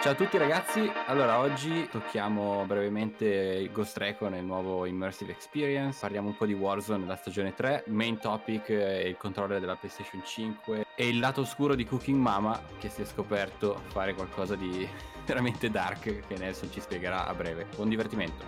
Ciao a tutti ragazzi, allora oggi tocchiamo brevemente Ghost Recon e il nuovo Immersive Experience, parliamo un po' di Warzone la stagione 3, main topic è il controller della PlayStation 5 e il lato oscuro di Cooking Mama che si è scoperto fare qualcosa di veramente dark che Nelson ci spiegherà a breve. Buon divertimento.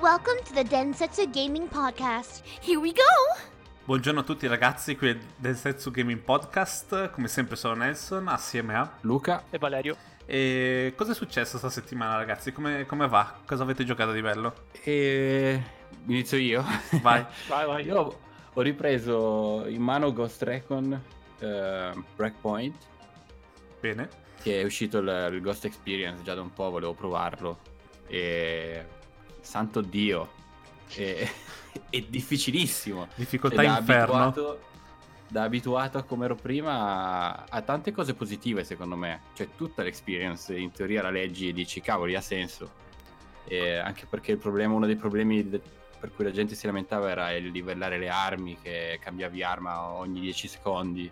Welcome to the Densetsu Gaming Podcast. Here we go! Buongiorno a tutti ragazzi, qui è Densetsu Gaming Podcast, come sempre sono Nelson assieme a Luca e Valerio. E cosa è successo questa settimana, ragazzi? Come, come va? Cosa avete giocato di bello? E... Inizio io. Vai. vai, vai. Io ho ripreso in mano Ghost Recon uh, Breakpoint. Bene. Che è uscito il, il, Ghost Experience già da un po', volevo provarlo. E... Santo Dio. E... è difficilissimo. Difficoltà inferno. Abituato da abituato a come ero prima ha tante cose positive secondo me. Cioè tutta l'experience in teoria la leggi e dici cavoli ha senso. E anche perché il problema uno dei problemi per cui la gente si lamentava era il livellare le armi che cambiavi arma ogni 10 secondi.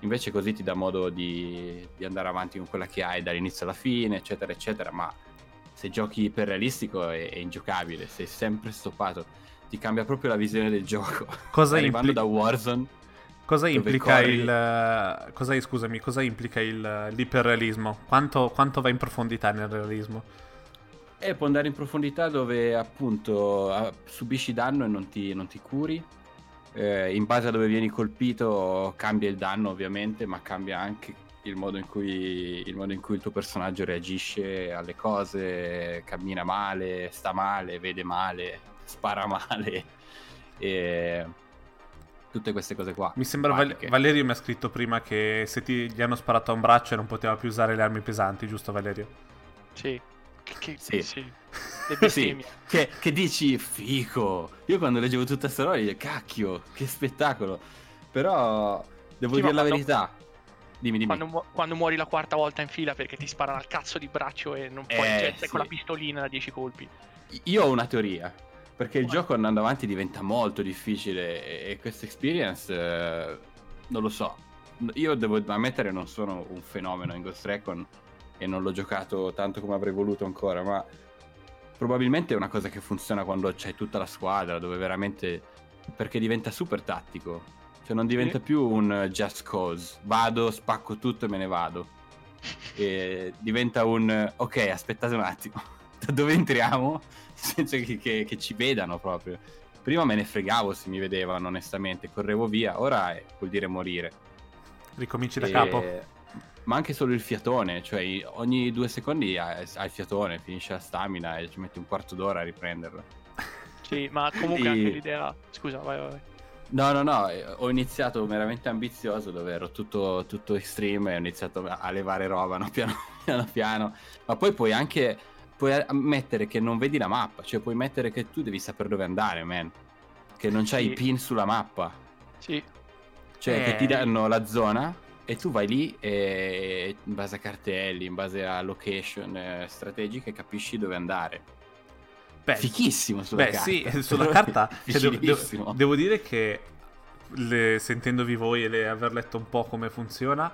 Invece così ti dà modo di, di andare avanti con quella che hai dall'inizio alla fine eccetera eccetera. Ma se giochi per realistico è, è ingiocabile sei sempre stoppato. Ti cambia proprio la visione del gioco. Cosa arrivando impli- da Warzone Cosa implica il. Cosa, scusami, cosa implica il, l'iperrealismo? Quanto, quanto, va in profondità nel realismo? Eh, può andare in profondità dove appunto subisci danno e non ti, non ti curi. Eh, in base a dove vieni colpito cambia il danno ovviamente, ma cambia anche il modo in cui il, modo in cui il tuo personaggio reagisce alle cose, cammina male, sta male, vede male, spara male. E tutte queste cose qua. Mi sembra Val- Valerio mi ha scritto prima che se ti, gli hanno sparato a un braccio non poteva più usare le armi pesanti, giusto Valerio? Sì. Che, sì. sì. sì. Che, che, dici fico. Io quando leggevo tutta questa roba dicevo cacchio, che spettacolo. Però devo sì, dire la verità. Dimmi, dimmi. Quando, mu- quando, muori la quarta volta in fila perché ti sparano al cazzo di braccio e non puoi eh, sì. con la pistolina da 10 colpi. Io ho una teoria. Perché il gioco andando avanti diventa molto difficile e questa experience eh, non lo so. Io devo ammettere non sono un fenomeno in Ghost Recon e non l'ho giocato tanto come avrei voluto ancora, ma probabilmente è una cosa che funziona quando c'è tutta la squadra, dove veramente perché diventa super tattico. Cioè non diventa sì. più un just cause, vado, spacco tutto e me ne vado. E diventa un ok, aspettate un attimo. Da dove entriamo? Senza che, che, che, ci vedano proprio. Prima me ne fregavo se mi vedevano, onestamente, correvo via, ora vuol dire morire. Ricominci da e... capo. Ma anche solo il fiatone, cioè ogni due secondi hai il fiatone, finisce la stamina e ci metti un quarto d'ora a riprenderla. Sì, ma comunque e... anche l'idea... Scusa, vai, vai. No, no, no, ho iniziato veramente ambizioso dove ero tutto, tutto extreme e ho iniziato a levare roba no? piano, piano piano, ma poi puoi anche puoi mettere che non vedi la mappa, cioè puoi mettere che tu devi sapere dove andare, man. Che non c'hai sì. i pin sulla mappa. Sì. Cioè eh. che ti danno la zona e tu vai lì e in base a cartelli, in base a location eh, strategiche capisci dove andare. Beh, Fichissimo sulla beh, carta. sì, sulla carta cioè, devo, devo, devo, dire che le, sentendovi voi e le, aver letto un po' come funziona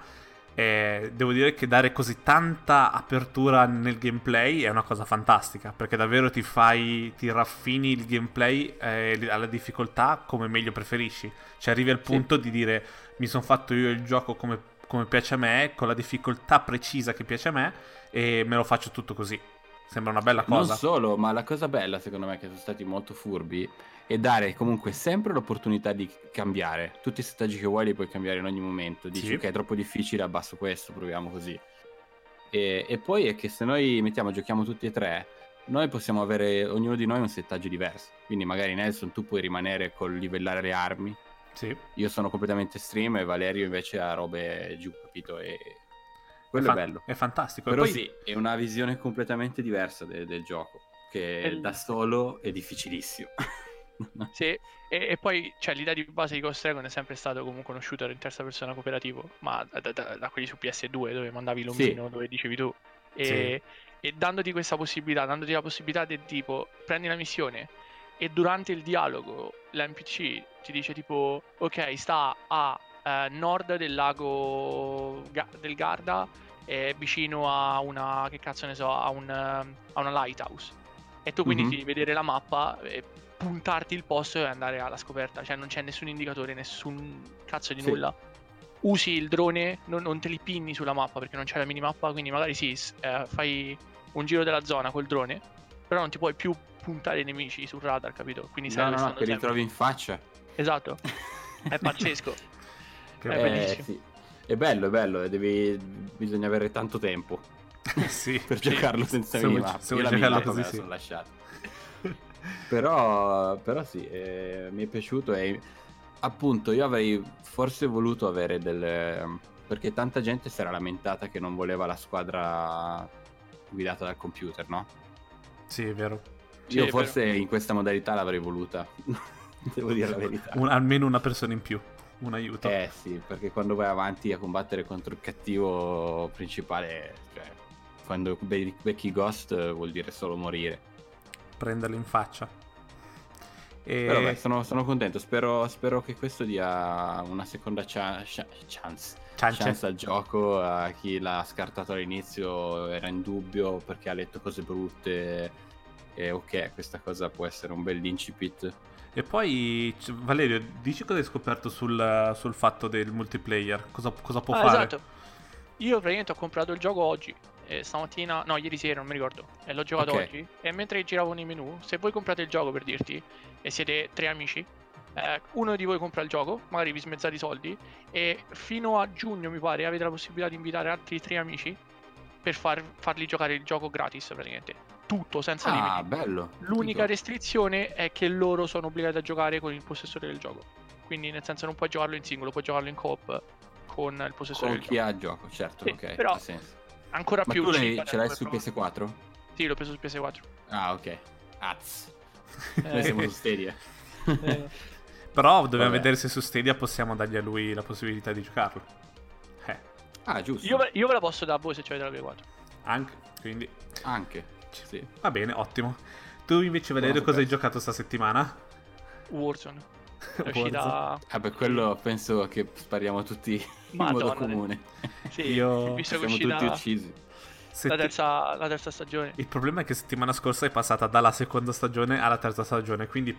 e devo dire che dare così tanta apertura nel gameplay è una cosa fantastica, perché davvero ti fai, ti raffini il gameplay eh, alla difficoltà come meglio preferisci. Cioè arrivi al punto sì. di dire mi sono fatto io il gioco come, come piace a me, con la difficoltà precisa che piace a me e me lo faccio tutto così. Sembra una bella cosa. Non solo, ma la cosa bella secondo me è che sono stati molto furbi e dare comunque sempre l'opportunità di cambiare. Tutti i settaggi che vuoi li puoi cambiare in ogni momento. Dici sì. ok, è troppo difficile, abbasso questo, proviamo così. E, e, poi è che se noi mettiamo, giochiamo tutti e tre, noi possiamo avere ognuno di noi un settaggio diverso. Quindi magari Nelson tu puoi rimanere col livellare le armi. Sì. Io sono completamente stream e Valerio invece ha robe giù, capito? E quello è, fa- bello. È fantastico. Però poi... sì, è una visione completamente diversa de- del gioco. Che e... da solo è difficilissimo. sì, e, e, poi cioè, l'idea di base di Ghost Recon è sempre stato comunque uno shooter in terza persona cooperativo, ma da, da, da quelli su PS2 dove mandavi l'omino, sì. dove dicevi tu. E, sì. e dandoti questa possibilità, dandoti la possibilità del tipo, prendi la missione e durante il dialogo l'NPC ti dice tipo, ok, sta a eh, nord del lago Ga- del Garda è vicino a una, che cazzo ne so, a, un, a una lighthouse. E tu quindi mm-hmm. devi vedere la mappa, e puntarti il posto e andare alla scoperta. Cioè non c'è nessun indicatore, nessun cazzo di sì. nulla. Usi il drone, non, non, te li pinni sulla mappa perché non c'è la minimappa, quindi magari sì, eh, fai un giro della zona col drone, però non ti puoi più puntare i nemici sul radar, capito? Quindi no, no, no, che li trovi in faccia. Esatto. È pazzesco. è eh, bellissimo. Sì. È bello, è bello, devi... bisogna avere tanto tempo. sì. per giocarlo senza se minimappa. Se vuoi giocarlo così, sì. sono lasciato. Però, però sì, eh, mi è piaciuto e appunto io avrei forse voluto avere delle... perché tanta gente si era lamentata che non voleva la squadra guidata dal computer, no? Sì, è vero. Io sì, forse vero. in questa modalità l'avrei voluta. Devo dire la verità. Un, almeno una persona in più, un aiuto. Eh sì, perché quando vai avanti a combattere contro il cattivo principale, cioè, quando becchi Ghost vuol dire solo morire. Prenderlo in faccia. E... Però beh, sono, sono contento, spero, spero, che questo dia una seconda cha- cha- chance. Chance. chance al gioco a chi l'ha scartato all'inizio era in dubbio perché ha letto cose brutte e ok questa cosa può essere un bel incipit e poi, Valerio, dici cosa hai scoperto sul, sul fatto del multiplayer? Cosa, cosa può ah, fare? Esatto. Io praticamente ho comprato il gioco oggi. E stamattina, no, ieri sera, non mi ricordo. E l'ho giocato okay. oggi. E mentre giravo nei menu, se voi comprate il gioco per dirti, e siete tre amici, eh, uno di voi compra il gioco, magari vi smezzate i soldi, e fino a giugno, mi pare, avete la possibilità di invitare altri tre amici per far, farli giocare il gioco gratis, praticamente tutto senza ah, limiti. bello. L'unica Fico. restrizione è che loro sono obbligati a giocare con il possessore del gioco. Quindi nel senso non puoi giocarlo in singolo, puoi giocarlo in coop con il possessore con del chi gioco. ha il gioco, certo, sì, ok, però. Ancora Ma più tu lei, ce l'hai su PS4? Sì, l'ho preso su PS4. Ah, ok. Az. Eh. Noi siamo su Stadia. Eh. Però dobbiamo Vabbè. vedere se su Stadia possiamo dargli a lui la possibilità di giocarlo. Eh. Ah, giusto. Io, io ve la posso dare a voi se avete la PS4. Anche, quindi... Anche. Sì. Va bene, ottimo. Tu invece, Valerio, cosa hai giocato sta settimana? Warzone. È uscita... Ah, per quello penso che spariamo tutti Madonna, in modo comune. Sì, Io... visto che siamo tutti uccisi. La terza, la terza, stagione. Il problema è che settimana scorsa è passata dalla seconda stagione alla terza stagione, quindi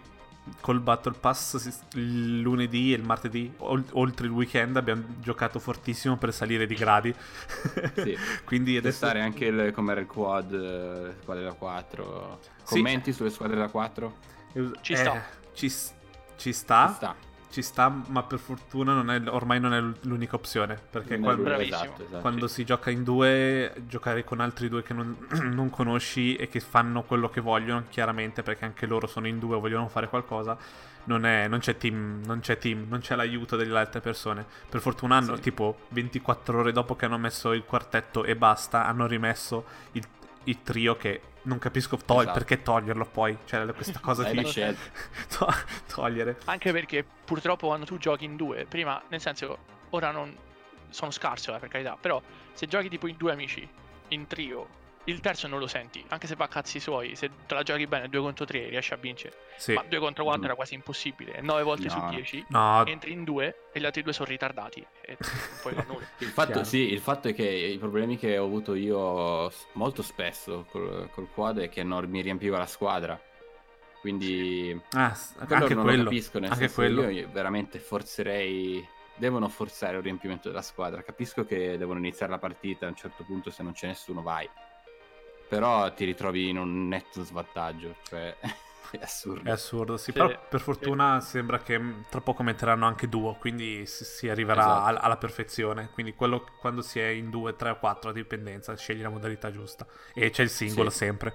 col Battle Pass il lunedì e il martedì, oltre il weekend, abbiamo giocato fortissimo per salire di gradi. Sì. quindi adesso... Testare anche il, com'era il quad, eh, squadre da 4. Commenti sì. sulle squadre da 4? Ci sta. Eh, ci, ci sta. Ci sta ci sta, ma per fortuna non è, ormai non è l'unica opzione. Perché quando, esatto, esatto, quando si gioca in due, giocare con altri due che non, non, conosci e che fanno quello che vogliono, chiaramente, perché anche loro sono in due e vogliono fare qualcosa, non, è, non, c'è team, non c'è team, non c'è l'aiuto delle altre persone. Per fortuna hanno, sì. tipo, 24 ore dopo che hanno messo il quartetto e basta, hanno rimesso il, il trio che non capisco to- esatto. perché toglierlo poi. Cioè, questa cosa di to- togliere. Anche perché purtroppo quando tu giochi in due, prima, nel senso, ora non sono scarso, eh, per carità, però se giochi tipo in due amici, in trio, il terzo non lo senti, anche se va a cazzi suoi, se te la giochi bene 2 contro 3 riesci a vincere. Sì. Ma 2 contro 4 mm. era quasi impossibile, 9 volte no. su 10 no. entri in 2 e gli altri due sono ritardati e poi non nulla. il, fatto, sì, il fatto è che i problemi che ho avuto io molto spesso col, col quad è che non mi riempiva la squadra. Quindi ah, anche non quello. lo capisco, nel anche quello. io veramente forzerei devono forzare il riempimento della squadra. Capisco che devono iniziare la partita a un certo punto, se non c'è nessuno vai però ti ritrovi in un netto svantaggio, cioè è assurdo. È assurdo, sì, sì però per fortuna sì. sembra che tra poco metteranno anche duo, quindi si, si arriverà esatto. alla perfezione. Quindi quello, quando si è in due, tre o quattro a dipendenza, scegli la modalità giusta. E c'è il singolo sì. sempre.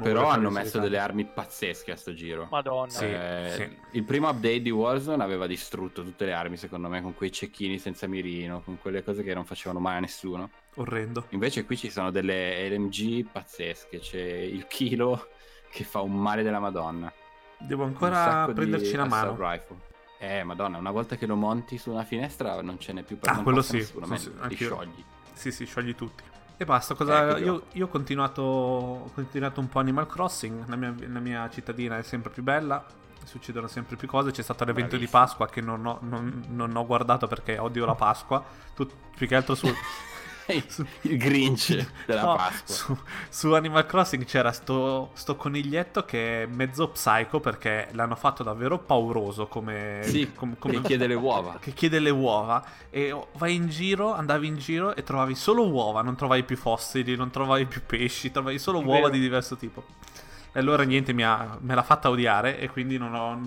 Però hanno messo delle armi pazzesche a sto giro. Madonna. Sì, eh, sì. Il primo update di Warzone aveva distrutto tutte le armi, secondo me, con quei cecchini senza mirino, con quelle cose che non facevano mai a nessuno. Orrendo. Invece qui ci sono delle LMG pazzesche, c'è il kilo che fa un male della Madonna. Devo ancora prenderci una mano. Rifle. Eh, Madonna, una volta che lo monti su una finestra non ce n'è più per ah, quello sì, nessuno, sì, sì, li sciogli. Sì, sì, sciogli tutti. E basta, cosa... Eh, io, io ho, continuato, ho continuato un po' Animal Crossing, la mia, la mia cittadina è sempre più bella, succedono sempre più cose. C'è stato l'evento Bravissimo. di Pasqua che non ho, non, non ho, guardato perché odio la Pasqua. Tu, più che altro su, il Grinch della no, Pasqua. Su, su, Animal Crossing c'era sto, sto, coniglietto che è mezzo psycho perché l'hanno fatto davvero pauroso come... Sì, com, come, che chiede le uova. Che chiede le uova. E vai in giro, andavi in giro e trovavi solo uova, non trovavi più fossili, non trovavi più pesci, trovavi solo uova di diverso tipo. E allora niente, mi ha, me l'ha fatta odiare e quindi non, ho,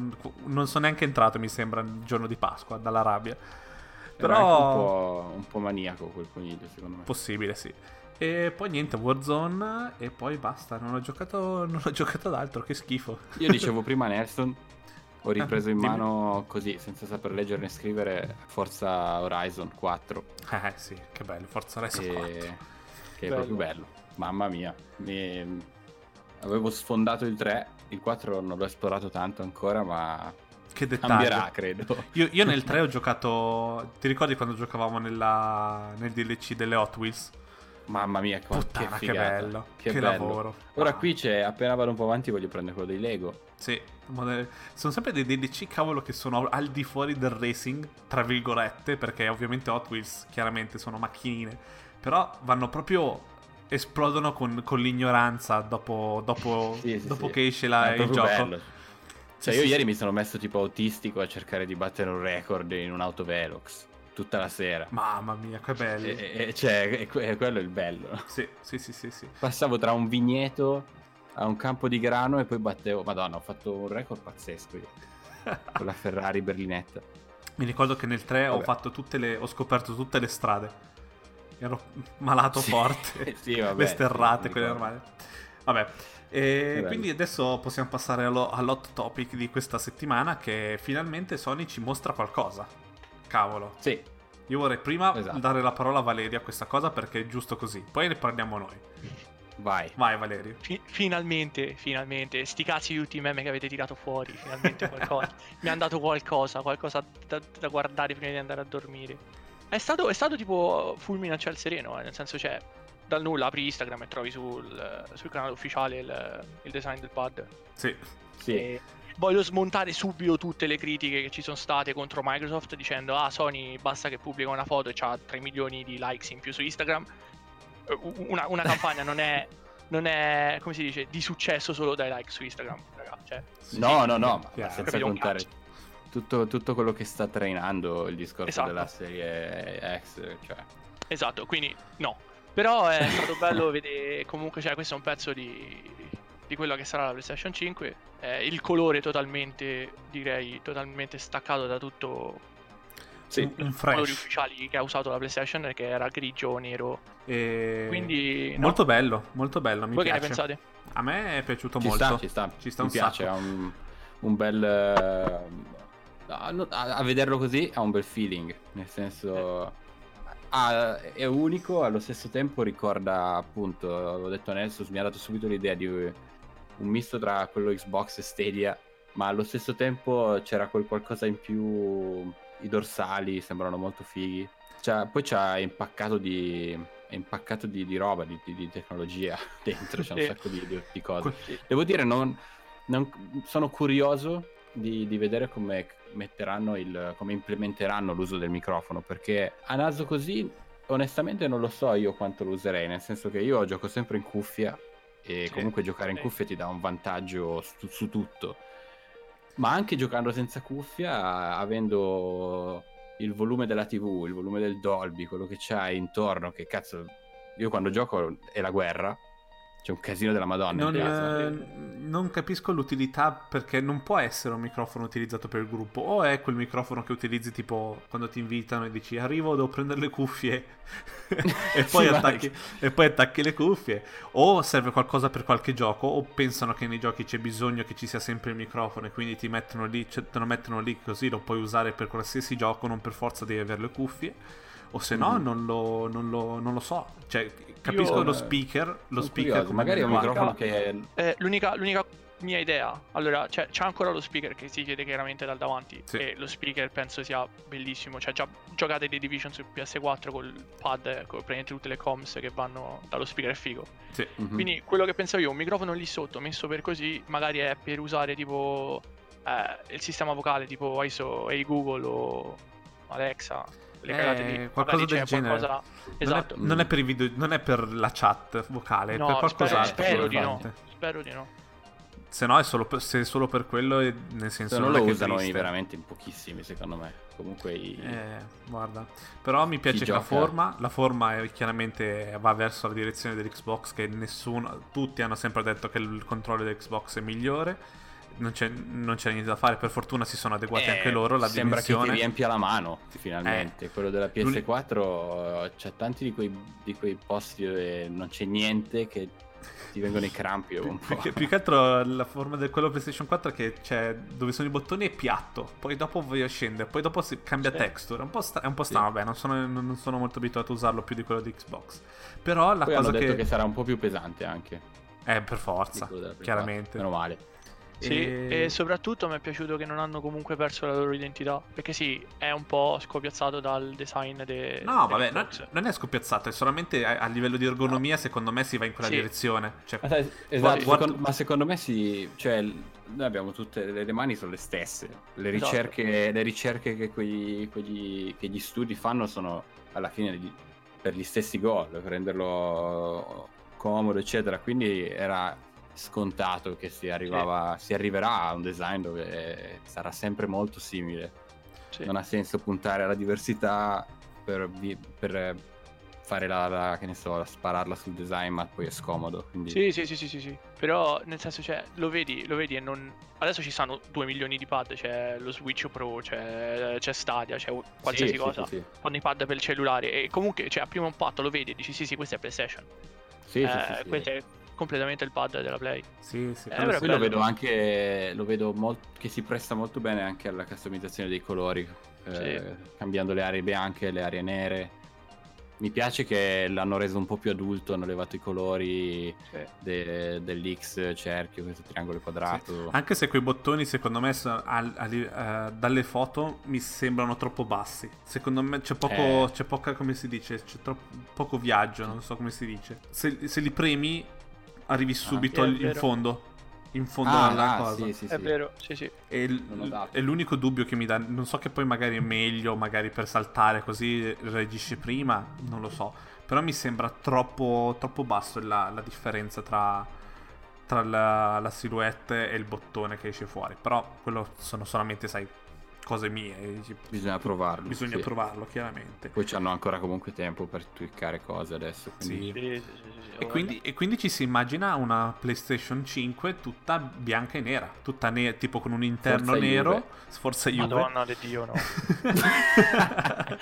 non sono neanche entrato, mi sembra, il giorno di Pasqua, dalla rabbia. Però... Un po', un po' maniaco quel coniglio, secondo me. Possibile, sì. E poi niente, Warzone e poi basta. Non ho giocato, non ho giocato ad altro, che schifo. Io dicevo prima Nelson, ho ripreso in mano così, senza saper leggere né scrivere, Forza Horizon 4. Eh sì, che bello, Forza Horizon e... 4. Che bello. è proprio bello. Mamma mia. Mi... Avevo sfondato il 3, il 4 non l'ho esplorato tanto ancora, ma che dettaglio. Cambierà, credo. Io, io, nel 3 ho giocato. Ti ricordi quando giocavamo nella, nel DLC delle Hot Wheels? Mamma mia, Puttana, che, che bello. Che, che bello. lavoro. Ora ah. qui c'è, appena vado un po' avanti, voglio prendere quello dei Lego. Sì, sono sempre dei DLC, cavolo, che sono al di fuori del racing, tra virgolette, perché ovviamente Hot Wheels chiaramente sono macchinine. Però vanno proprio esplodono con, con l'ignoranza dopo, dopo, sì, sì, dopo sì. che esce la, il gioco. Bello. Cioè, io ieri mi sono messo tipo autistico a cercare di battere un record in un'auto Velox tutta la sera. Mamma mia, che bello. E, e, cioè, è, è quello il bello. Sì, sì, sì, sì, sì. Passavo tra un vigneto a un campo di grano e poi battevo. Madonna, ho fatto un record pazzesco io. con la Ferrari berlinetta. Mi ricordo che nel 3 ho fatto tutte le. ho scoperto tutte le strade. Ero malato sì. forte. sì, vabbè. Le sterrate, quelle normali. Vabbè. E quindi adesso possiamo passare allo, all'hot topic di questa settimana che finalmente Sony ci mostra qualcosa. Cavolo. Sì. Io vorrei prima esatto. dare la parola a Valerio a questa cosa perché è giusto così. Poi ne parliamo noi. Vai. Vai Valerio. Fi- finalmente, finalmente. Sti cazzi di tutti i meme che avete tirato fuori. Finalmente qualcosa. Mi hanno dato qualcosa, qualcosa da, da, guardare prima di andare a dormire. È stato, è stato tipo fulmine a ciel sereno, eh, nel senso c'è... Cioè, dal nulla apri Instagram e trovi sul, sul canale ufficiale il, il, design del pad. Sì. sì. E voglio smontare subito tutte le critiche che ci sono state contro Microsoft dicendo ah Sony basta che pubblica una foto e ha 3 milioni di likes in più su Instagram. Una, una campagna non è, non è, come si dice, di successo solo dai like su Instagram, ragazzi. Cioè, no, no, no, ma senza contare tutto, tutto, quello che sta trainando il discorso esatto. della serie X. Cioè. Esatto, quindi no, però è stato bello vedere comunque, cioè, questo è un pezzo di, di quella che sarà la PlayStation 5. Eh, il colore totalmente, direi, totalmente staccato da tutto sì, i colori ufficiali che ha usato la PlayStation, che era grigio o nero. E... Quindi, no. Molto bello, molto bello. Mi Voi piace. che ne pensate? A me è piaciuto ci molto. Sta, ci sta, ci sta mi un piace, sacco. ha un, un bel... Uh, a, a, vederlo così ha un bel feeling, nel senso... Eh ah, è unico, allo stesso tempo ricorda appunto, ho detto a Nelson, mi ha dato subito l'idea di un misto tra quello Xbox e Stadia, ma allo stesso tempo c'era quel qualcosa in più, i dorsali sembrano molto fighi. Cioè, poi c'ha impaccato di, impaccato di, di roba, di, di, tecnologia dentro, c'è un sacco di, di cose. Devo dire, non, non, sono curioso di, di vedere come metteranno il, come implementeranno l'uso del microfono, perché a naso così onestamente non lo so io quanto lo userei, nel senso che io gioco sempre in cuffia e sì, comunque giocare in cuffia ti dà un vantaggio su, su, tutto. Ma anche giocando senza cuffia, avendo il volume della TV, il volume del Dolby, quello che c'hai intorno, che cazzo, io quando gioco è la guerra, c'è un casino della Madonna. Non, eh, non, capisco l'utilità perché non può essere un microfono utilizzato per il gruppo. O è quel microfono che utilizzi tipo quando ti invitano e dici arrivo, devo prendere le cuffie e, poi sì, attacchi, e, poi attacchi, le cuffie. O serve qualcosa per qualche gioco, o pensano che nei giochi c'è bisogno che ci sia sempre il microfono e quindi ti mettono lì, cioè, te lo mettono lì così lo puoi usare per qualsiasi gioco, non per forza devi avere le cuffie o se no mm. non, lo, non, lo, non, lo, so. Cioè, capisco Io, lo speaker, lo speaker come magari è un microfono che... Eh, l'unica, l'unica mia idea, allora c'è, c'è, ancora lo speaker che si chiede chiaramente dal davanti sì. e lo speaker penso sia bellissimo, cioè già giocate The Division su PS4 col pad, con praticamente tutte le comms che vanno dallo speaker è figo. Sì. Mm-hmm. Quindi quello che pensavo io, un microfono lì sotto messo per così, magari è per usare tipo eh, il sistema vocale tipo ISO, Hey Google o Alexa le cagate. Eh, qualcosa del genere. Qualcosa... Esatto. Non è, non, è per video, non è per la chat vocale, no, è per qualcos'altro. Spero, spero di no. Spero di no. Se no, è solo per, se è solo per quello, nel senso se non, lo usano veramente in pochissimi, secondo me. Comunque, i... eh, guarda, però mi piace la forma. La forma è, chiaramente va verso la direzione dell'Xbox. Che nessuno, tutti hanno sempre detto che il controllo dell'Xbox è migliore. Non c'è, non c'è, niente da fare. Per fortuna si sono adeguati eh, anche loro. La sembra dimensione. che ti riempia la mano finalmente. Eh, Quello della PS4 c'è tanti di quei, di quei posti dove non c'è niente che ti vengono i crampi un po'. Più, più che altro la forma del quello PlayStation 4 è che c'è dove sono i bottoni è piatto, poi dopo a scendere, poi dopo si cambia sì. texture. È un po', sta- è un po strano, sì. vabbè, non sono, non sono, molto abituato a usarlo più di quello di Xbox. Però la poi cosa hanno detto che... che sarà un po' più pesante anche. Eh, per forza, chiaramente. Meno male. Sì, e... e... soprattutto mi è piaciuto che non hanno comunque perso la loro identità. Perché sì, è un po' scopiazzato dal design de... No, vabbè, non, non, è scopiazzato, è solamente a, a livello di ergonomia, no. secondo me si va in quella sì. direzione. Cioè, ma, esatto, guarda... secondo, ma secondo me si... Cioè, noi abbiamo tutte le, le mani sono le stesse. Le esatto. ricerche, esatto. le ricerche che, quegli, quegli, che gli studi fanno sono alla fine di, per gli stessi goal, per renderlo comodo, eccetera. Quindi era scontato che si, arrivava, sì. si arriverà a un design dove sarà sempre molto simile. Sì. Non ha senso puntare alla diversità per, per fare la, la, che ne so, spararla sul design, ma poi è scomodo. Quindi... Sì, sì, sì, sì, sì, sì. Però nel senso, cioè, lo vedi, lo vedi e non... Adesso ci stanno 2 milioni di pad, c'è lo Switch Pro, c'è, c'è Stadia, c'è qualsiasi sì, cosa. Sì, Fanno i pad per il cellulare e comunque, cioè, a primo impatto lo vedi e dici sì, sì, questo è PlayStation. Sì, eh, sì, sì, Questo è completamente il pad della Play. Sì, sì. Eh, poi lo vedo anche, lo vedo molt- che si presta molto bene anche alla customizzazione dei colori, eh, sì. cambiando le aree bianche, le aree nere. Mi piace che l'hanno reso un po' più adulto, hanno levato i colori sì. de- dell'X cerchio, questo triangolo quadrato. Sì. Anche se quei bottoni, secondo me, a- a- a- uh, dalle foto mi sembrano troppo bassi. Secondo me c'è poco, eh. c'è poca, come si dice, c'è troppo, poco viaggio, non so come si dice. Se, se li premi arrivi ah, subito ah, in fondo. In fondo ah, alla ah, cosa. Sì, sì, è sì. vero, sì, sì. E, l- l'unico dubbio che mi dà. Non so che poi magari è meglio, magari per saltare così reagisci prima, non lo so. Però mi sembra troppo, troppo basso la, la differenza tra, tra la, la silhouette e il bottone che esce fuori. Però quello sono solamente, sai, cose mie. Bisogna provarlo. Bisogna sì. provarlo, chiaramente. Poi hanno ancora comunque tempo per tweakare cose adesso. Quindi... Sì. Sì, e, quindi, e, quindi, ci si immagina una PlayStation 5 tutta bianca e nera, tutta ne- tipo con un interno Forza nero. Juve. Forza Juve. Madonna di Dio, no.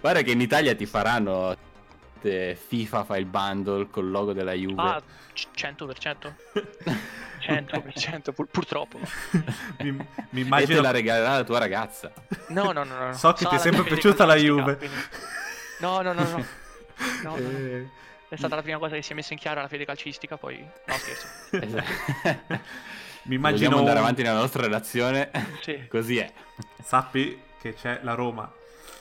Guarda che in Italia ti faranno FIFA fa il bundle col logo della Juve. Ah, 100%. 100%, pur, purtroppo. mi, mi immagino... E te la regalerà la tua ragazza. No, no, no. no. So che ti è sempre piaciuta la Juve. Quindi... No, no, no, no. no, eh... È stata la prima cosa che si è messa in chiaro la fede calcistica, poi... No, scherzo. Esatto. mi immagino... Vogliamo andare avanti nella nostra relazione. Sì. Così è. Sappi che c'è la Roma.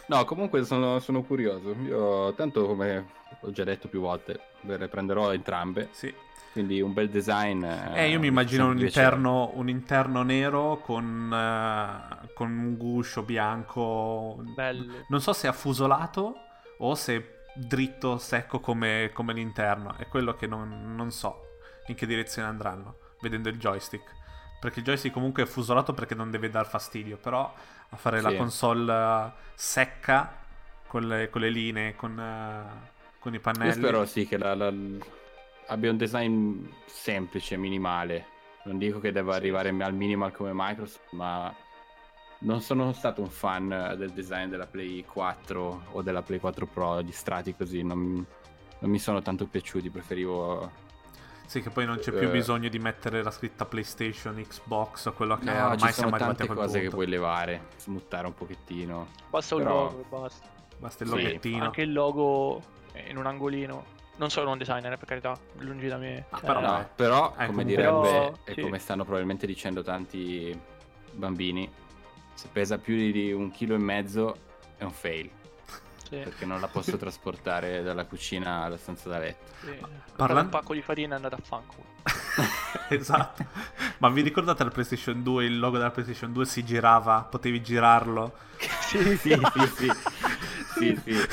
No, comunque sono, sono curioso. Io, tanto come ho già detto più volte, ve le prenderò entrambe. Sì. Quindi un bel design. Eh, io mi immagino un interno, un interno, nero con, uh, con, un guscio bianco. Bello. Non so se affusolato o se dritto, secco come, come l'interno. È quello che non, non, so in che direzione andranno, vedendo il joystick. Perché il joystick comunque è affusolato perché non deve dar fastidio. Però a fare sì. la console secca con le, con le linee, con, uh, con, i pannelli. Io spero sì che la, la abbia un design semplice, minimale. Non dico che debba arrivare al minimal come Microsoft, ma non sono stato un fan del design della Play 4 o della Play 4 Pro di strati così, non, non mi sono tanto piaciuti, preferivo... Sì, che poi non c'è più uh, bisogno di mettere la scritta PlayStation, Xbox o quello che no, è, ormai siamo arrivati a quel cose punto. che puoi levare, smuttare un pochettino. Basta Però... un logo e basta. Basta il sì, logottino. Anche il logo in un angolino non sono un designer, per carità, lungi da me. Ah, però, no, però eh, come direbbe però, e sì. come stanno probabilmente dicendo tanti bambini, se pesa più di un chilo e mezzo è un fail. Sì. Perché non la posso trasportare dalla cucina alla stanza da letto. Sì. Parlando... un pacco di farina è andato a fanculo. esatto. Ma vi ricordate la PlayStation 2? Il logo della PlayStation 2 si girava, potevi girarlo. sì, sì, sì, sì. sì, sì.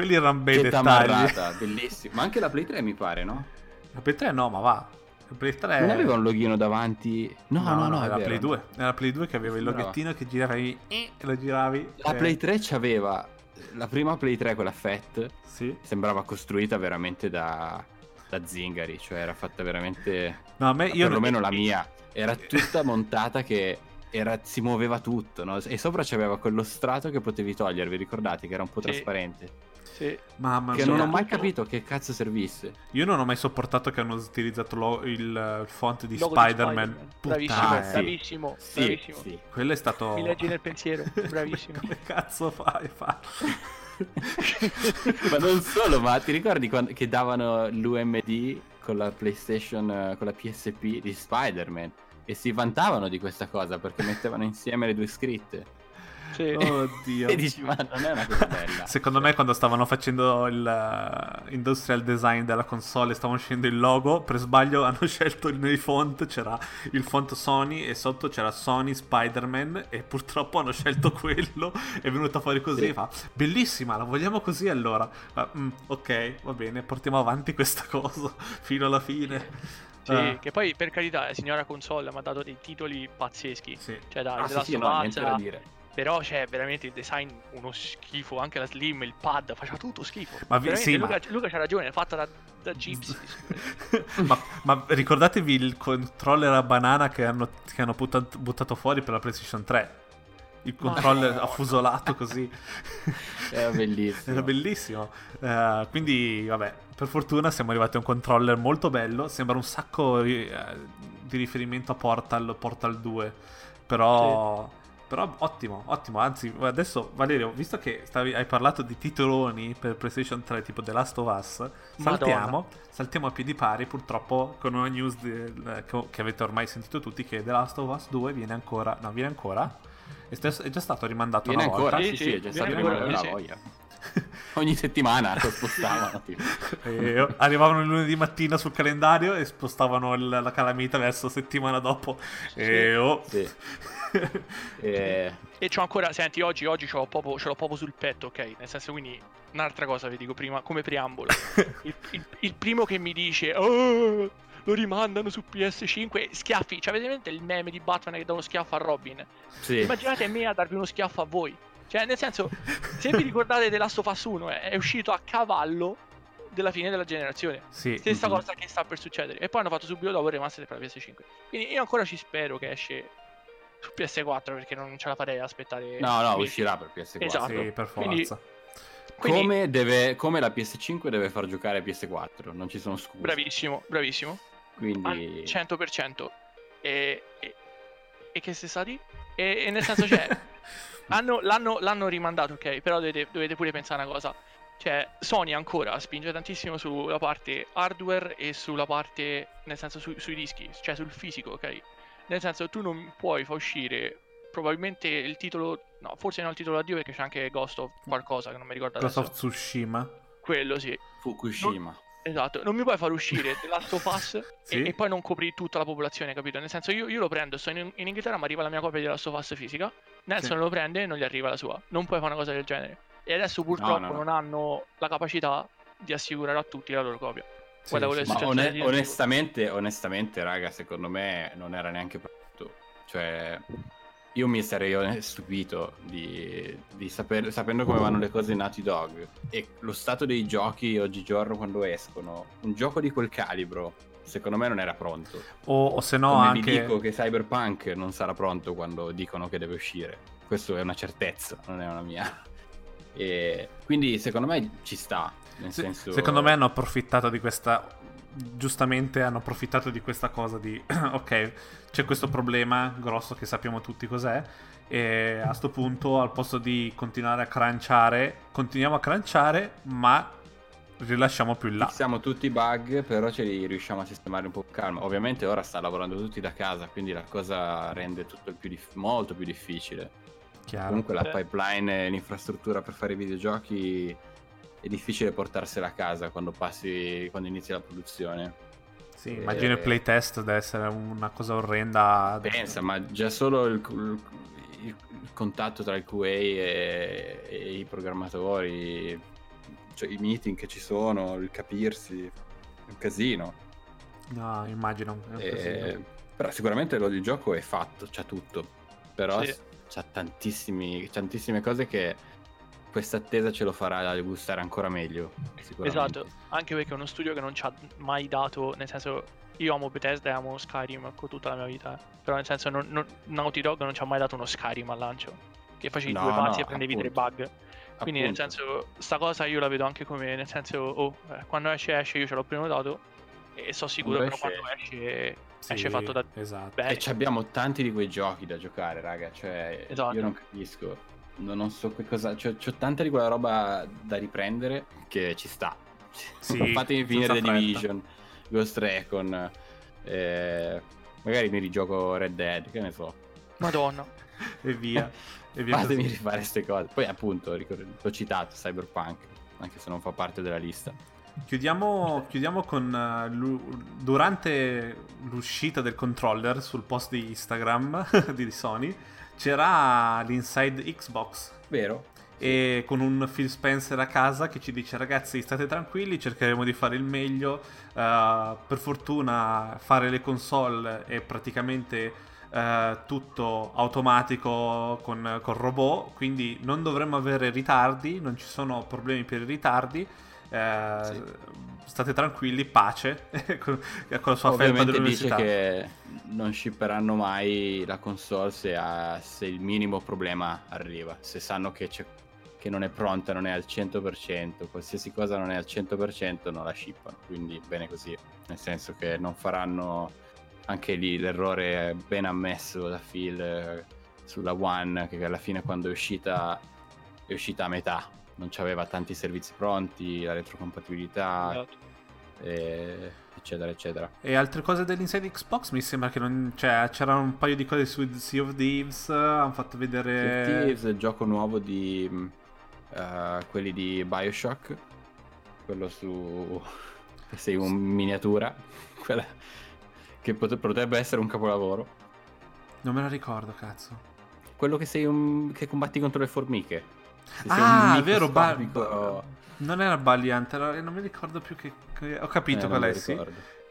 Quelli erano bei che dettagli. bellissimo. Ma anche la Play 3 mi pare, no? La Play 3 no, ma va. La Play 3... Non aveva un loghino davanti? No, no, no, no era la Play 2. Era la Play 2 che aveva il loghettino che giravi e lo giravi. La e... Play 3 c'aveva la prima Play 3, quella Fat, sì. sembrava costruita veramente da, da zingari, cioè era fatta veramente... No, a me io... Perlomeno non... la mia, era tutta montata che era, si muoveva tutto, no? E sopra c'aveva quello strato che potevi togliere, vi ricordate? Che era un po' sì. trasparente. Sì. Mamma che non ho mai capito che cazzo servisse. Io non ho mai sopportato che hanno utilizzato lo, il, il font di Spider-Man. Spider-Man. Bravissimo, sì. bravissimo, sì, bravissimo. Sì. Quello è stato... Mi leggi nel pensiero, bravissimo. Come cazzo fai? Fa? ma non solo, ma ti ricordi quando, che davano l'UMD con la PlayStation, con la PSP di Spider-Man? E si vantavano di questa cosa perché mettevano insieme le due scritte. Sì. Oddio. e dici, ma non è una cosa bella. Secondo cioè. me, quando stavano facendo il uh, industrial design della console stavano scegliendo il logo, per sbaglio hanno scelto nei font. C'era il font Sony e sotto c'era Sony Spider-Man. E purtroppo hanno scelto quello. È venuta fuori così. Sì. Fa bellissima, la vogliamo così allora. Ma, mm, ok, va bene, portiamo avanti questa cosa fino alla fine. Sì, ah. che poi per carità, la signora console mi ha dato dei titoli pazzeschi. Sì. Cioè, da, ah, sì, sì, no, niente da dire però c'è veramente il design uno schifo, anche la slim, il pad, faceva tutto schifo. Ma vi, sì, Luca, ma... Luca c'ha ragione, è fatta da, da Gypsy. ma, ma, ricordatevi il controller a banana che hanno, che hanno buttato, buttato, fuori per la PlayStation 3? Il controller no, affusolato no. così. Era bellissimo. Era bellissimo. Uh, quindi, vabbè, per fortuna siamo arrivati a un controller molto bello. Sembra un sacco uh, di riferimento a Portal, Portal 2. Però... Sì però ottimo, ottimo. Anzi, adesso Valerio, visto che stavi, hai parlato di titoloni per PlayStation 3 tipo The Last of Us, saltiamo, saltiamo a piedi pari purtroppo con una news di, che avete ormai sentito tutti che The Last of Us 2 viene ancora, no viene ancora, è, è già stato rimandato viene una ancora, volta. Sì, sì, è già stato rimandato una voglia. Ogni settimana lo spostavano. arrivavano il lunedì mattina sul calendario e spostavano il, la calamita verso settimana dopo. Sì, e oh. Sì. e... e c'ho ancora, senti, oggi, oggi ce, l'ho proprio, ce l'ho proprio sul petto, ok? Nel senso, quindi, un'altra cosa vi dico prima, come preambolo. il, il, il primo che mi dice, oh, lo rimandano su PS5, schiaffi, cioè, vedete il meme di Batman che dà uno schiaffo a Robin? Sì. Immaginate me a darvi uno schiaffo a voi. Cioè, nel senso, se vi ricordate The Last of Us 1, è uscito a cavallo della fine della generazione. Sì. Stessa mm-hmm. cosa che sta per succedere. E poi hanno fatto subito dopo il remaster per la PS5. Quindi io ancora ci spero che esce su PS4 perché non ce la farei aspettare. No, no, uscirà per PS4. Esatto. Sì, per forza. Quindi, quindi... Come, deve, come, la PS5 deve far giocare PS4, non ci sono scuse. Bravissimo, bravissimo. Quindi... 100%. E, e, e che sei stati? E, e nel senso c'è... Cioè, hanno, l'hanno, l'hanno, rimandato, ok, però dovete, dovete pure pensare una cosa. Cioè, Sony ancora spinge tantissimo sulla parte hardware e sulla parte, nel senso, su, sui dischi, cioè sul fisico, ok? Nel senso, tu non puoi far uscire probabilmente il titolo. No, forse non il titolo addio perché c'è anche Ghost of qualcosa che non mi ricordo Ghost adesso. of Tsushima. Quello sì. Fukushima. Non, esatto, non mi puoi far uscire The Last of Us sì? e, e, poi non copri tutta la popolazione, capito? Nel senso, io, io lo prendo, sto in, in, Inghilterra, mi arriva la mia copia di The Last of Us fisica. Nelson sì. lo prende e non gli arriva la sua. Non puoi fare una cosa del genere. E adesso purtroppo no, no, no. non hanno la capacità di assicurare a tutti la loro copia. Sì, sì, ma one- onestamente, onestamente, raga, secondo me non era neanche pronto. Cioè, io mi sarei stupito di, di saper, sapendo come vanno le cose in Naughty Dog e lo stato dei giochi oggigiorno quando escono. Un gioco di quel calibro, secondo me non era pronto. O, o se no come anche... vi dico che Cyberpunk non sarà pronto quando dicono che deve uscire. Questo è una certezza, non è una mia. E quindi secondo me ci sta. Nel Se, senso... Secondo me hanno approfittato di questa. Giustamente hanno approfittato di questa cosa di ok, c'è questo problema grosso che sappiamo tutti cos'è. E a questo punto, al posto di continuare a crunchare, continuiamo a crunchare, ma rilasciamo più in là. Siamo tutti bug, però ce li riusciamo a sistemare un po' calma. Ovviamente ora sta lavorando tutti da casa, quindi la cosa rende tutto più dif- molto più difficile. Chiaro. Comunque la pipeline e l'infrastruttura per fare i videogiochi è difficile portarsela a casa quando passi quando inizi la produzione. Sì, e... immagino il playtest deve essere una cosa orrenda. Pensa, ma già solo il, il, il contatto tra il QA e, e, i programmatori, cioè i meeting che ci sono, il capirsi, è un casino. No, immagino. E... Però sicuramente il gioco è fatto, c'ha tutto. Però sì. c'ha tantissime cose che questa attesa ce lo farà gustare ancora meglio. Esatto, anche perché è uno studio che non ci ha mai dato, nel senso, io amo Bethesda e amo Skyrim con tutta la mia vita, però nel senso non, non, Naughty Dog non ci ha mai dato uno Skyrim al lancio, che facevi no, due passi no, e prendevi appunto. tre bug. Quindi appunto. nel senso, sta cosa io la vedo anche come, nel senso, oh, eh, quando esce esce io ce l'ho prenotato e sono sicuro che quando esce sì, esce fatto da esatto. bene. E abbiamo tanti di quei giochi da giocare, raga, cioè esatto. io non capisco non so che cosa. C'ho, c'ho, tanta di quella roba da riprendere che ci sta. Sì, Fatemi finire The Division, Ghost Recon. Eh, magari mi rigioco Red Dead, che ne so. Madonna. e via. e via Fatemi così. rifare queste cose. Poi, appunto, l'ho citato Cyberpunk, anche se non fa parte della lista. Chiudiamo, chiudiamo con uh, durante l'uscita del controller sul post di Instagram di Sony c'era l'inside Xbox. Vero? E con un Phil Spencer a casa che ci dice ragazzi state tranquilli, cercheremo di fare il meglio. Uh, per fortuna fare le console è praticamente uh, tutto automatico con, con robot, quindi non dovremmo avere ritardi, non ci sono problemi per i ritardi. Uh, sì state tranquilli, pace, con, con la sua felpa dell'università. dice che non shipperanno mai la console se, ha, se, il minimo problema arriva, se sanno che, che, non è pronta, non è al 100%, qualsiasi cosa non è al 100% non la shippano, quindi bene così, nel senso che non faranno anche lì l'errore ben ammesso da Phil eh, sulla One, che alla fine quando è uscita è uscita a metà, non aveva tanti servizi pronti, la retrocompatibilità, esatto. e, eccetera, eccetera. E altre cose dell'Inside Xbox mi sembra che non... Cioè, c'erano un paio di cose su Sea of Thieves, hanno fatto vedere... Sea of Thieves, il gioco nuovo di... Uh, quelli di Bioshock, quello su... sei un miniatura, quella che potrebbe essere un capolavoro. Non me la ricordo, cazzo. Quello che sei un... che combatti contro le formiche. Ah, è vero, ba- non era Valiant, non mi ricordo più che... che... Ho capito eh, qual è, sì.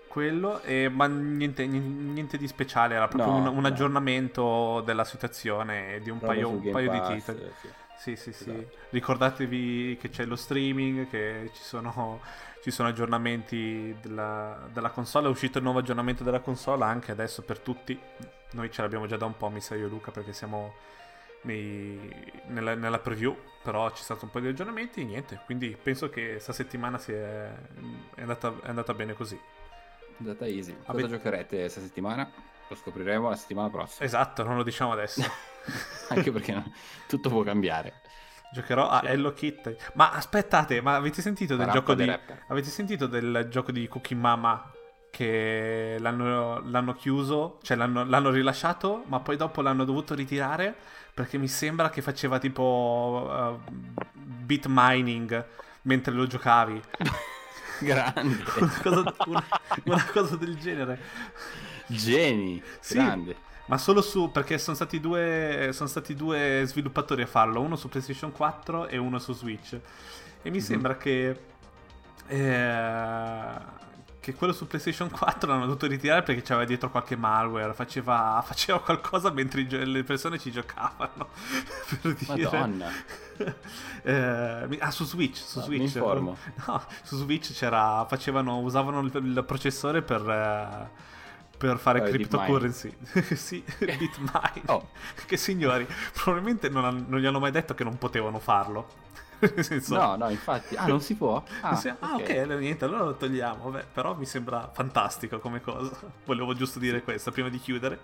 Quello, e, ma niente, niente, di speciale, era proprio no, un, un no. aggiornamento della situazione di un paio, un paio di titoli. Sì. Sì, sì, sì. Esatto. Ricordatevi che c'è lo streaming, che ci sono, ci sono aggiornamenti della, della, console. È uscito il nuovo aggiornamento della console anche adesso per tutti. Noi ce l'abbiamo già da un po', mi sa io e Luca, perché siamo nei, nella, nella, preview, però ci sono stato un po' di aggiornamenti e niente, quindi penso che questa settimana è, è, andata, è, andata, bene così. È andata easy. Cosa Vabbè... giocherete questa settimana? Lo scopriremo la settimana prossima. Esatto, non lo diciamo adesso. Anche perché tutto può cambiare. Giocherò a Hello Kitty. Ma aspettate, ma avete sentito del gioco di... Avete sentito del gioco di Cookie Mama che l'hanno, l'hanno chiuso, cioè l'hanno, l'hanno, rilasciato, ma poi dopo l'hanno dovuto ritirare perché mi sembra che faceva tipo uh, bit mining mentre lo giocavi. Grande. una, cosa, una, una, cosa, del genere. Geni. Sì, grande. Ma solo su perché sono stati, due, sono stati due sviluppatori a farlo, uno su PlayStation 4 e uno su Switch. E mi mm-hmm. sembra che eh, che quello su PlayStation 4 l'hanno dovuto ritirare perché c'aveva dietro qualche malware, faceva, faceva qualcosa mentre le persone ci giocavano. per dire. Madonna. eh, ah, su Switch, su no, Switch. No, su Switch c'era, facevano, usavano il, il processore per... Eh, per fare uh, cryptocurrency. sì, Bitmine. Oh. Che signori, probabilmente non, non, gli hanno mai detto che non potevano farlo. senso... No, no, infatti. Ah, non si può? Ah, si... ah ok, niente, allora lo togliamo. Vabbè, però mi sembra fantastico come cosa. Volevo giusto dire questo prima di chiudere.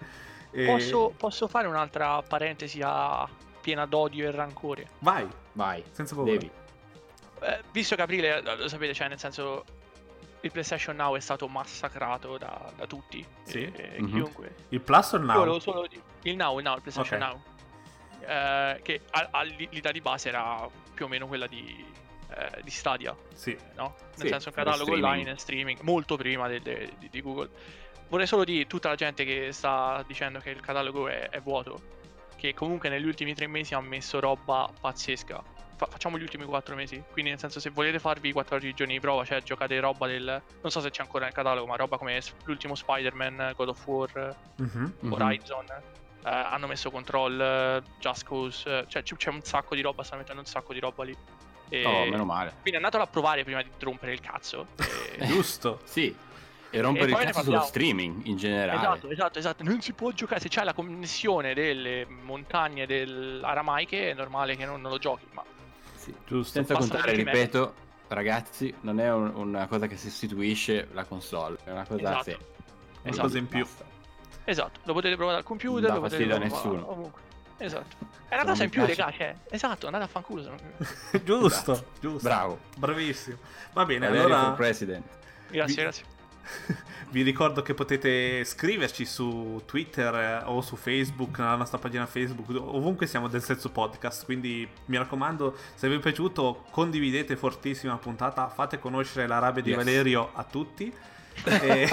E... Posso, posso, fare un'altra parentesi a piena d'odio e rancore? Vai, vai, senza paura. Devi. Eh, visto che aprile, lo sapete, cioè nel senso il PlayStation Now è stato massacrato da, da tutti. Sì. E, mm-hmm. chiunque. Il Plus o il Now? Solo, il Now, il Now, il PlayStation okay. Now. Eh, che all'idea di base era più o meno quella di, eh, di Stadia. Sì. No? Nel sì, senso un catalogo online e streaming molto prima de, de, di, di, Google. Vorrei solo dire tutta la gente che sta dicendo che il catalogo è, è vuoto, che comunque negli ultimi tre mesi ha messo roba pazzesca. Fa- facciamo gli ultimi 4 mesi. Quindi, nel senso, se volete farvi 14 giorni di prova, cioè giocate roba del. Non so se c'è ancora nel catalogo, ma roba come l'ultimo Spider-Man, God of War, mm-hmm. Horizon. Eh, hanno messo Control, Just Cause, cioè c- c'è un sacco di roba, stanno mettendo un sacco di roba lì. E... Oh, meno male. Quindi andatelo a provare prima di rompere il cazzo. E... Giusto. sì. E rompere e il cazzo sullo streaming in generale. Esatto, esatto, esatto. Non si può giocare. Se c'è la connessione delle montagne dell'Aramaiche, è normale che non, non lo giochi. Ma sì, giusto. Senza contare, ripeto, ragazzi, non è un, una cosa che sostituisce la console, è una cosa, esatto. sì, una esatto. cosa in più. Basta. Esatto, lo potete provare al computer, non lo potete provare a nessuno. ovunque. Esatto. È una cosa in più, raga, cioè, esatto, andate a fanculo. giusto, esatto. giusto. Bravo. Bravissimo. Va bene, Valerio allora... President. Grazie, Vi... grazie. Vi ricordo che potete scriverci su Twitter eh, o su Facebook, nella nostra pagina Facebook, ovunque siamo del Senso Podcast. Quindi mi raccomando, se vi è piaciuto, condividete fortissima puntata, fate conoscere la rabbia di yes. Valerio a tutti. e...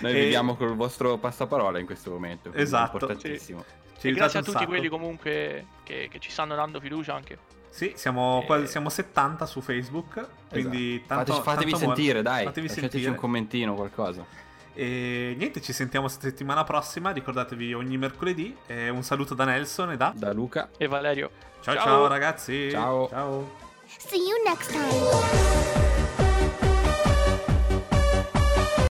Noi e... viviamo col vostro passaparola in questo momento. Esatto. È importantissimo. Ci, ci grazie a tutti sacco. quelli comunque che, che ci stanno dando fiducia anche. Sì, siamo, e... quasi, siamo 70 su Facebook. Quindi esatto. tanto, Fateci, fatevi tanto sentire, dai. Fatevi sentire. un commentino, qualcosa. E niente, ci sentiamo settimana prossima. Ricordatevi ogni mercoledì. E un saluto da Nelson e da, da Luca e Valerio. Ciao ciao, ciao ragazzi. Ciao. Ciao. See you next time.